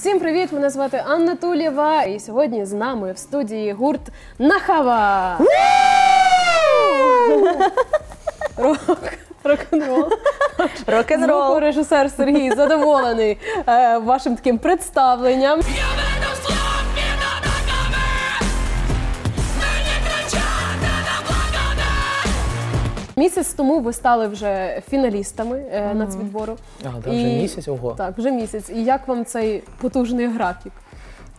Всім привіт! Мене звати Анна Тулєва, і сьогодні з нами в студії гурт Нахава. Рок, рок-н-рол. Рок-н-рол. Режисер Сергій задоволений е, вашим таким представленням. Місяць тому ви стали вже фіналістами е, нацвідбору. А, да, вже місяць? Ого. Так, вже місяць. І як вам цей потужний графік?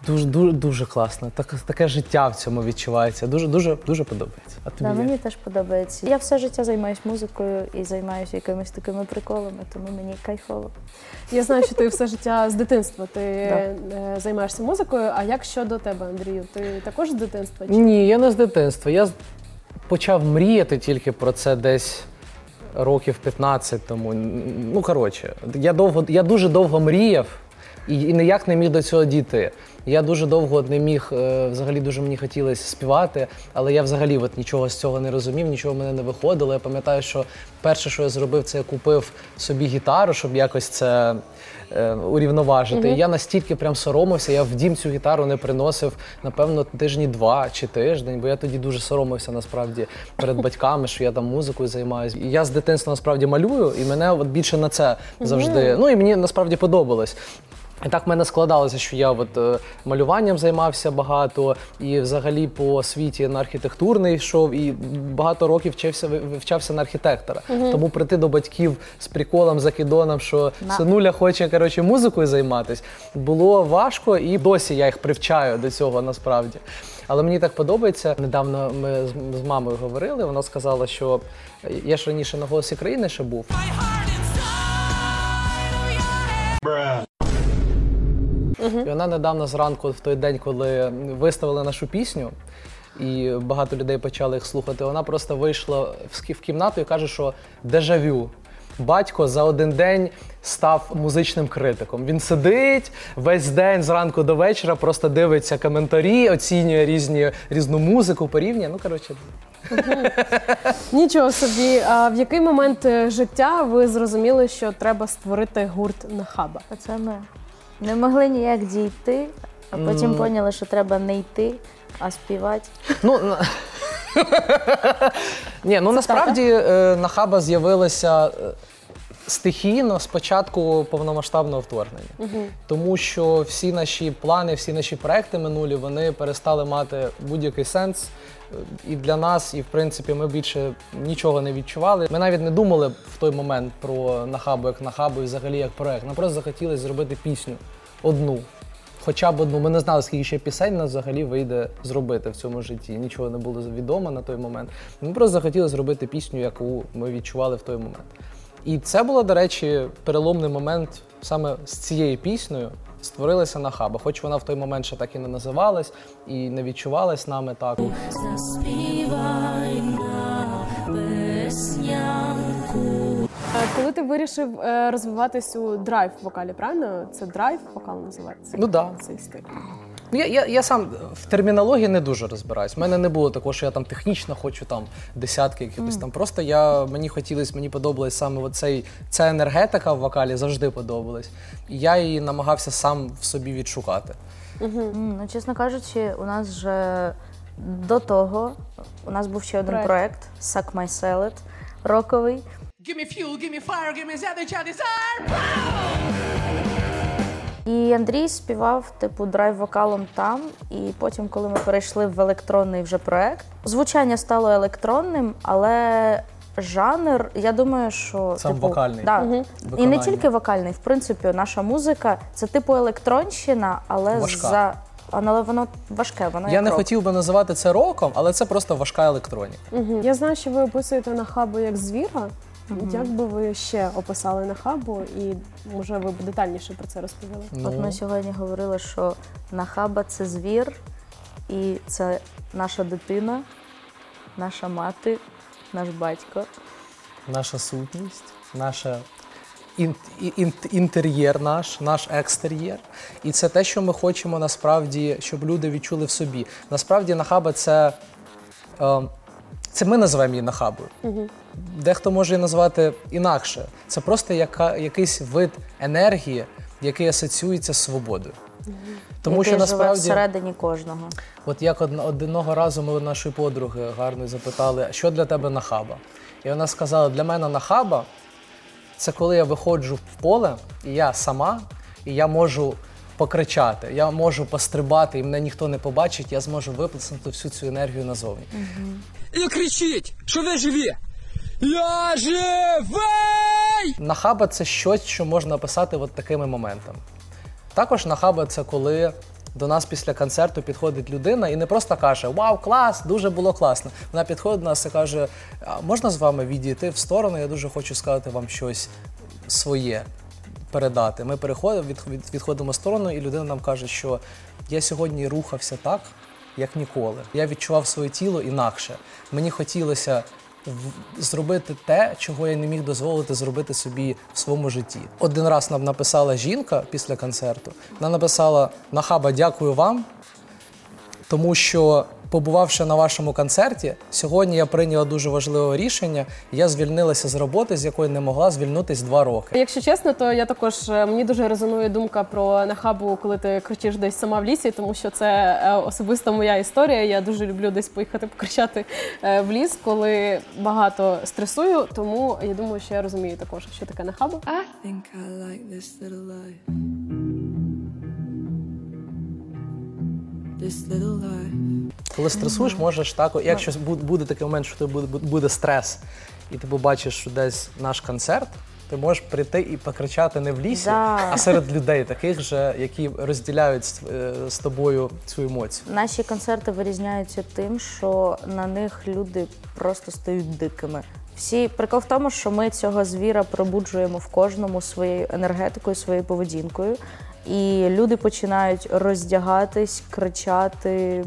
Дуже дуже дуже класно. Так, таке життя в цьому відчувається. Дуже дуже дуже подобається. А тобі Да, як? мені теж подобається. Я все життя займаюся музикою і займаюся якимись такими приколами, тому мені кайфово. Я знаю, що ти все життя з дитинства ти Да. е, займаєшся музикою. А як щодо тебе, Андрію? Ти також з дитинства? Чи? Ні, я не з дитинства. Я з- почав мріяти тільки про це десь років 15 тому. Ну коротше, я довго, я дуже довго мріяв і, і ніяк не міг до цього дійти. Я дуже довго не міг, е, взагалі дуже мені хотілося співати, але я взагалі от нічого з цього не розумів, нічого в мене не виходило. Я пам'ятаю, що перше, що я зробив, це я купив собі гітару, щоб якось це е, урівноважити. І я настільки прям соромився, я в дім цю гітару не приносив, напевно, тижні два чи тиждень, бо я тоді дуже соромився насправді перед батьками, що я там музикою займаюся. І я з дитинства насправді малюю, і мене от більше на це завжди. Ну і мені насправді подобалось. І так в мене складалося, що я от, е, малюванням займався багато, і взагалі по освіті на архітектурний йшов, і багато років вчився, вивчався на архітектора. Тому прийти до батьків з приколом, закидоном, що На. синуля хоче коротше, музикою займатися, було важко, і досі я їх привчаю до цього насправді. Але мені так подобається. Недавно ми з- з мамою говорили. Вона сказала, що я ж раніше на голосі країни ще був. І вона недавно зранку, в той день, коли виставили нашу пісню, і багато людей почали їх слухати, вона просто вийшла в кімнату і каже, що дежавю. Батько за один день став музичним критиком. Він сидить весь день зранку до вечора, просто дивиться коментарі, оцінює різні, різну музику, порівнює. Ну, коротше, Нічого собі. А в який момент е, життя ви зрозуміли, що треба створити гурт Нахаба? Оце ми не могли ніяк дійти, а потім поняли, що треба не йти, а співати. Ну, на- Ні, ну насправді е, нахаба з'явилася е, стихійно з початку повномасштабного вторгнення. Тому що всі наші плани, всі наші проекти минулі, вони перестали мати будь-який сенс. І для нас, і в принципі, ми більше нічого не відчували. Ми навіть не думали в той момент про нахабу як нахабу і взагалі як проект. Нам просто захотілося зробити пісню одну. Хоча б одну. Ми не знали, скільки ще пісень нас взагалі вийде зробити в цьому житті. Нічого не було відомо на той момент. Ми просто захотіли зробити пісню, яку ми відчували в той момент. І це було, до речі, переломний момент саме з цією піснею. Створилася на хаба, хоч вона в той момент ще так і не називалась і не відчувалась нами так. Е, Коли ти вирішив е, розвиватись у драйв вокалі, правильно? Це драйв вокал називається? Ну да. Цей стиль. Ну, Я, я, я сам в термінології не дуже розбираюсь. У мене не було такого, що я там технічно хочу там десятки якихось там. Просто я мені хотілось, мені подобалась саме оцей, ця енергетика в вокалі завжди подобалась. І я її намагався сам в собі відшукати. М, Ну, чесно кажучи, у нас же до того у нас був ще один Проект. проект Suck My Salad роковий. Give me fuel, give me fire, give me. І Андрій співав типу драйв вокалом там. І потім, коли ми перейшли в електронний вже проект, звучання стало електронним, але жанр, я думаю, що Сам типу, вокальний. Да. І не Виконання. тільки вокальний, в принципі, наша музика це типу електронщина, але Важка. за але воно важке, воно Я як не рок. хотів би називати це роком, але це просто важка електроніка. Я знаю, що ви описуєте Нахабу як звіра. Як би ви ще описали Нахабу, і може ви б детальніше про це розповіли? От ми сьогодні говорили, що нахаба це звір, і це наша дитина, наша мати, наш батько. наша сутність, наша ін, ін, інтер'єр наш, наш екстер'єр. І це те, що ми хочемо насправді, щоб люди відчули в собі. Насправді нахаба це. Е, це ми називаємо її нахабою. Дехто може її назвати інакше. Це просто яка, якийсь вид енергії, який асоціюється з свободою. Тому який що живе всередині кожного. от як одно- одного разу ми у нашої подруги гарно запитали, що для тебе нахаба? І вона сказала: для мене нахаба це коли я виходжу в поле, і я сама, і я можу покричати, я можу пострибати, і мене ніхто не побачить, я зможу виплеснути всю цю енергію назовні. І кричіть, що ви живі! Я живий! Нахаба це щось, що можна описати от такими моментами. Також нахаба це коли до нас після концерту підходить людина і не просто каже Вау, клас, дуже було класно. Вона підходить до нас і каже: «А можна з вами відійти в сторону? Я дуже хочу сказати вам щось своє. Передати. Ми переходимо, від, від- відходимо в сторону, і людина нам каже, що я сьогодні рухався так, як ніколи. Я відчував своє тіло інакше. Мені хотілося зробити те, чого я не міг дозволити зробити собі в своєму житті. Один раз нам написала жінка після концерту. Вона написала: Нахаба, дякую вам, тому що, побувавши на вашому концерті, сьогодні я прийняла дуже важливе рішення. Я звільнилася з роботи, з якої не могла звільнитись два роки. Якщо чесно, то я також е, мені дуже резонує думка про нахабу, коли ти кричиш десь сама в лісі, тому що це е, особисто моя історія. Я дуже люблю десь поїхати покричати е, в ліс, коли багато стресую. Тому я думаю, що я розумію також, що таке нахаба. I think I like this little life. This little life. Коли стресуєш, можеш так, якщо бу- буде такий момент, що тебе буде, буде стрес, і ти побачиш що десь наш концерт, ти можеш прийти і покричати не в лісі, Да. а серед людей, таких же, які розділяють з- е, з тобою цю емоцію. Наші концерти вирізняються тим, що на них люди просто стають дикими. Всі прикол в тому, що ми цього звіра пробуджуємо в кожному своєю енергетикою, своєю поведінкою. І люди починають роздягатись, кричати.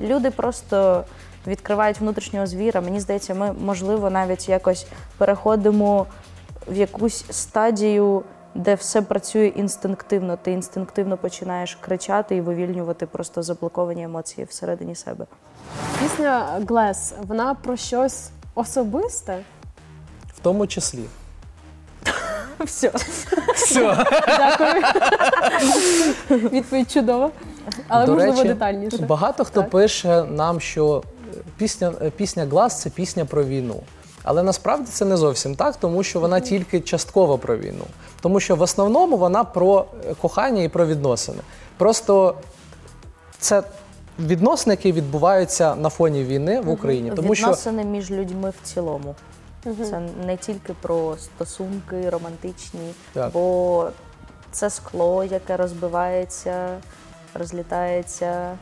Люди просто відкривають внутрішнього звіра. Мені здається, ми, можливо, навіть якось переходимо в якусь стадію, де все працює інстинктивно. Ти інстинктивно починаєш кричати і вивільнювати просто заблоковані емоції всередині себе. Пісня Глес, вона про щось особисте. В тому числі. Все, Все. дякую. Відповідь чудова, але До можливо речі, детальніше. Багато хто Так. пише нам, що пісня, пісня Глас це пісня про війну. Але насправді це не зовсім так, тому що вона тільки частково про війну. Тому що в основному вона про кохання і про відносини. Просто це відносини, які відбуваються на фоні війни в Україні. Тому що Відносини між людьми в цілому. Це не тільки про стосунки романтичні, Так. бо це скло, яке розбивається, розлітається.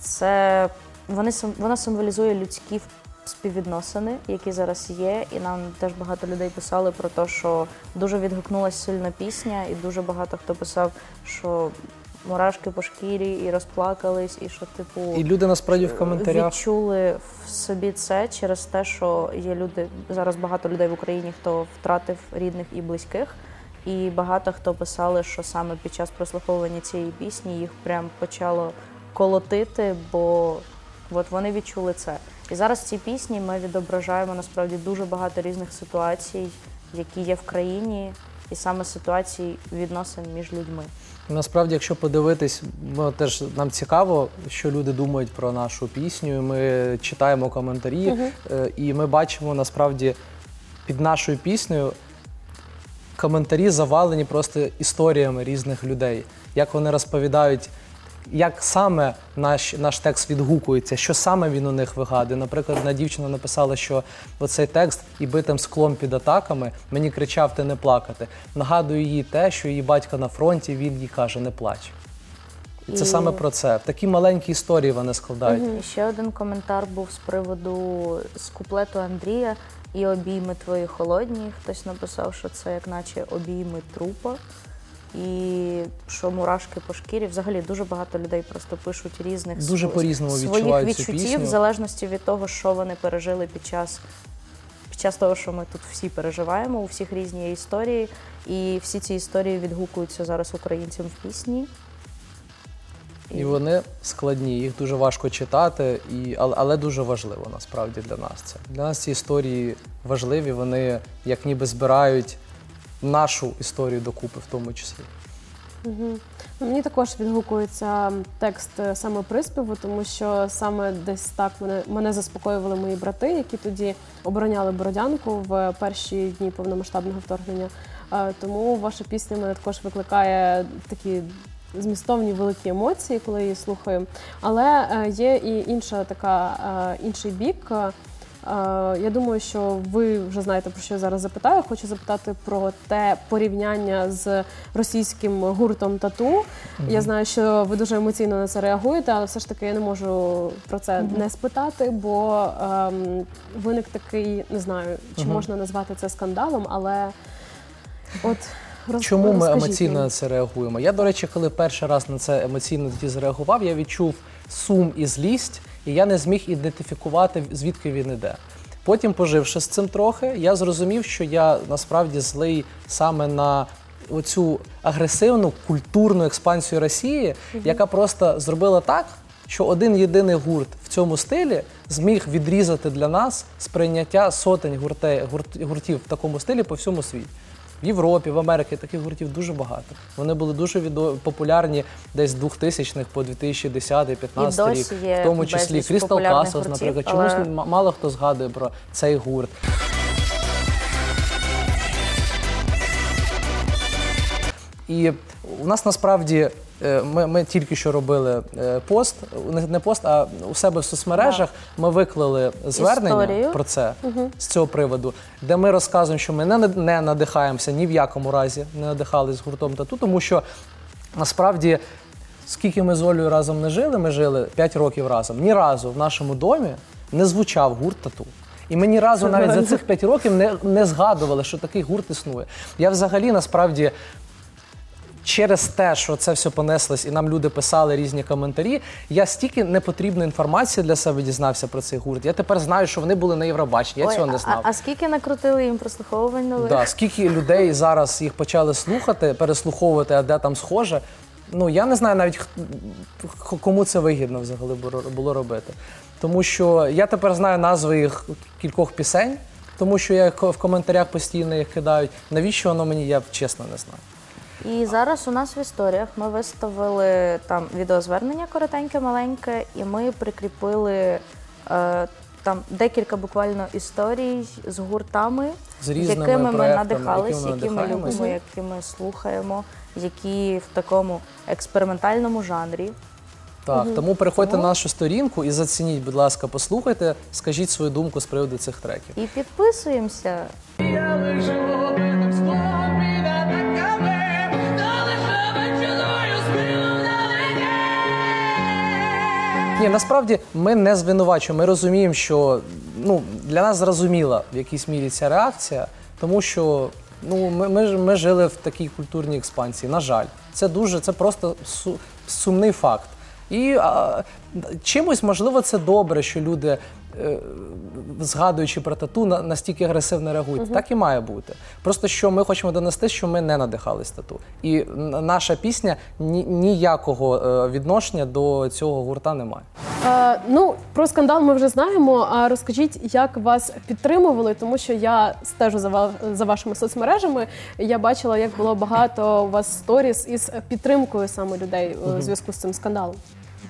Це вони вона символізує людські співвідносини, які зараз є. І нам теж багато людей писали про те, що дуже відгукнулася сильна пісня, і дуже багато хто писав, що мурашки по шкірі і розплакались, і що типу і люди насправді в коментарях відчули в собі це через те, що є люди зараз багато людей в Україні, хто втратив рідних і близьких. І багато хто писали, що саме під час прослуховування цієї пісні їх прям почало колотити, бо от вони відчули це. І зараз в цій пісні ми відображаємо насправді дуже багато різних ситуацій, які є в країні, і саме ситуацій відносин між людьми. Насправді, якщо подивитись, ми теж нам цікаво, що люди думають про нашу пісню. Ми читаємо коментарі, е, і ми бачимо насправді під нашою піснею коментарі завалені просто історіями різних людей, як вони розповідають. Як саме наш, наш текст відгукується, що саме він у них вигадує. Наприклад, одна дівчина написала, що оцей текст і битим склом під атаками мені кричав ти не плакати. Нагадує їй те, що її батько на фронті, він їй каже, не плач. І це І- саме про це. Такі маленькі історії вони складають. І ще один коментар був з приводу з куплету Андрія і обійми твої холодні. Хтось написав, що це як наче обійми трупа. І що мурашки по шкірі. Взагалі дуже багато людей просто пишуть різних Дуже св- по-різному своїх відчуттів, в залежності від того, що вони пережили під час, під час того, що ми тут всі переживаємо. У всіх різні історії, і всі ці історії відгукуються зараз українцям в пісні. І вони складні, їх дуже важко читати, і, але, але дуже важливо насправді для нас це. Для нас ці історії важливі, вони як ніби збирають нашу історію докупи в тому числі. Ну, Мені також відгукується текст е, саме приспіву, тому що саме десь так мене, мене заспокоювали мої брати, які тоді обороняли Бородянку в перші дні повномасштабного вторгнення. Е, Тому ваша пісня мене також викликає такі змістовні великі емоції, коли її слухаю. Але е, є і інша така інший бік. Е, Я думаю, що ви вже знаєте про що я зараз запитаю. Хочу запитати про те порівняння з російським гуртом тату. Я знаю, що ви дуже емоційно на це реагуєте, але все ж таки я не можу про це не спитати, бо ем, виник такий, не знаю, чи можна назвати це скандалом, але от роз, Чому ми розкажіть емоційно мені. на це реагуємо? Я, до речі, коли перший раз на це емоційно тоді зреагував, я відчув сум і злість, і я не зміг ідентифікувати, звідки він іде. Потім, поживши з цим трохи, я зрозумів, що я насправді злий саме на оцю агресивну культурну експансію Росії, яка просто зробила так, що один єдиний гурт в цьому стилі зміг відрізати для нас сприйняття сотень гурте, гурт, гуртів в такому стилі по всьому світі. В Європі, в Америці таких гуртів дуже багато. Вони були дуже відо... популярні десь з 2000-х по 2010-2015 рік. в тому числі Крістал Crystal Castles, наприклад. але- Чомусь мало хто згадує про цей гурт. І у нас насправді ми, ми тільки що робили е, пост, не- пост, а у себе в соцмережах ми виклали звернення Історію. про це з цього приводу, де ми розказуємо, що ми не, не надихаємося ні в якому разі, не надихались гуртом тату, тому що насправді. Скільки ми з Олею разом не жили, ми жили 5 років разом. Ні разу в нашому домі не звучав гурт тату. І ми ні разу навіть за цих 5 років не, не згадували, що такий гурт існує. Я взагалі насправді через те, що це все понеслось, і нам люди писали різні коментарі, я стільки непотрібної інформації для себе дізнався про цей гурт. Я тепер знаю, що вони були на Євробаченні. Я Ой, цього не знав. А, а скільки накрутили їм прослуховувань нових? Да, скільки людей зараз їх почали слухати, переслуховувати, а де там схоже. Ну я не знаю навіть кому це вигідно взагалі було- робити. Тому що я тепер знаю назви їх кількох пісень, тому що я в коментарях постійно їх кидають. Навіщо воно мені, я чесно не знаю. І зараз у нас в історіях ми виставили там відеозвернення коротеньке, маленьке, і ми прикріпили е, там декілька буквально історій з гуртами, З якими ми надихались, які ми любимо, які ми слухаємо, які в такому експериментальному жанрі. Так, тому переходьте на нашу сторінку і зацініть, будь ласка, послухайте, скажіть свою думку з приводу цих треків. І підписуємося. Я лише Ні, насправді ми не звинувачуємо. Ми розуміємо, що ну, для нас зрозуміла в якійсь мірі ця реакція, тому що ну, ми, ми, ми жили в такій культурній експансії. На жаль, це дуже, це просто су, сумний факт. І а, чимось, можливо, це добре, що люди, е, згадуючи про тату, на, настільки агресивно реагують. Так і має бути. Просто що ми хочемо донести, що ми не надихались тату. І наша пісня ні, ніякого е, відношення до цього гурта не має. Е, ну, про скандал ми вже знаємо. А розкажіть, як вас підтримували, тому що я стежу за, ва- за вашими соцмережами. Я бачила, як було багато у вас сторіс із підтримкою саме людей е, у зв'язку з цим скандалом.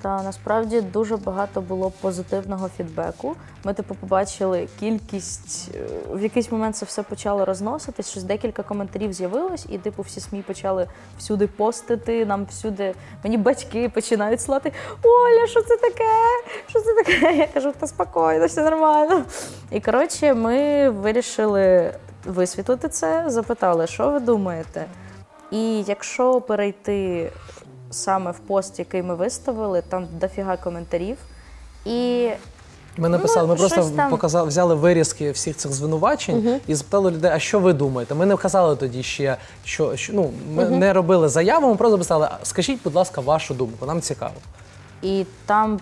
Та насправді дуже багато було позитивного фідбеку. Ми типу побачили кількість е, в якийсь момент це все почало розноситись. Щось декілька коментарів з'явилось, і типу всі СМІ почали всюди постити. Нам всюди мені батьки починають слати Оля, що це таке? Що це таке? Я кажу, та спокійно, все нормально. І коротше, ми вирішили висвітлити це, запитали, що ви думаєте? І якщо перейти саме в пост, який ми виставили, там дофіга коментарів. І Ми написали, ми Ну, щось просто там. показали, взяли вирізки всіх цих звинувачень і запитали людей, а що ви думаєте? Ми не казали тоді ще, що, що ну, ми не робили заяву, ми просто писали, скажіть, будь ласка, вашу думку, нам цікаво. І там,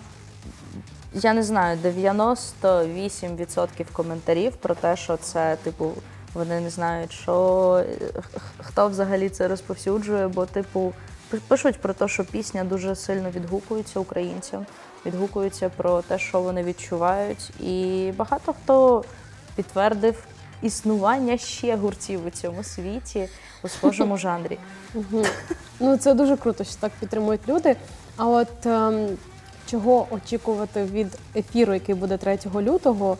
я не знаю, 98% коментарів про те, що це, типу, вони не знають, що е, хто взагалі це розповсюджує, бо, типу, пишуть про те, що пісня дуже сильно відгукується українцям, відгукується про те, що вони відчувають. І багато хто підтвердив існування ще гуртів у цьому світі у схожому жанрі. Ну це дуже круто, що так підтримують люди. А от ем, чого очікувати від ефіру, який буде 3 лютого?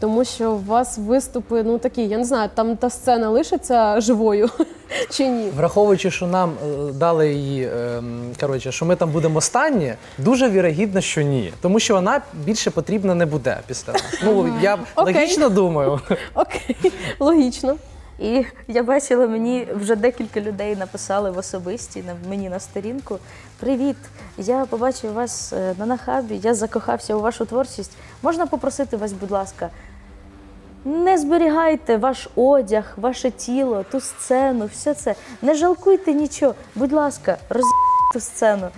Тому що у вас виступи, ну такі, я не знаю, там та сцена лишиться живою чи ні? Враховуючи, що нам е, дали її, е, коротше, що ми там будемо останні, дуже вірогідно, що ні. Тому що вона більше потрібна не буде після нас. Ну, я Окей. логічно думаю. Окей, логічно. І я бачила, мені вже декілька людей написали в особисті мені на сторінку. Привіт! Я побачив вас е, на нахабі, я закохався у вашу творчість. Можна попросити вас, будь ласка, не зберігайте ваш одяг, ваше тіло, ту сцену, все це. Не жалкуйте нічого. Будь ласка, роз ту сцену.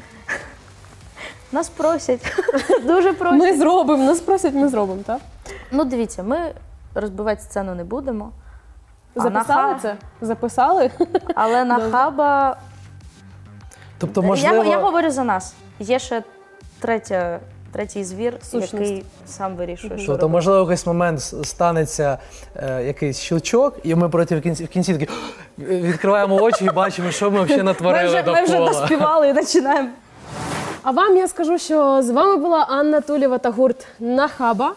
Нас просять, дуже просять. Ми зробимо, нас просять, ми зробимо, так? Ну, дивіться, ми розбивати сцену не будемо. Записали це? Записали? Але на хаба Тобто, можливо, Я, я говорю за нас. Є ще третя, третій звір, Сущність. який сам вирішує, що Тобто, робити. можливо, в якийсь момент станеться е, якийсь щелчок, і ми проти в кінці в кінці такі відкриваємо очі і бачимо, що ми взагалі Ми натворили вже, ми вже доспівали і починаємо. А вам я скажу, що з вами була Анна Тулєва та гурт Нахаба.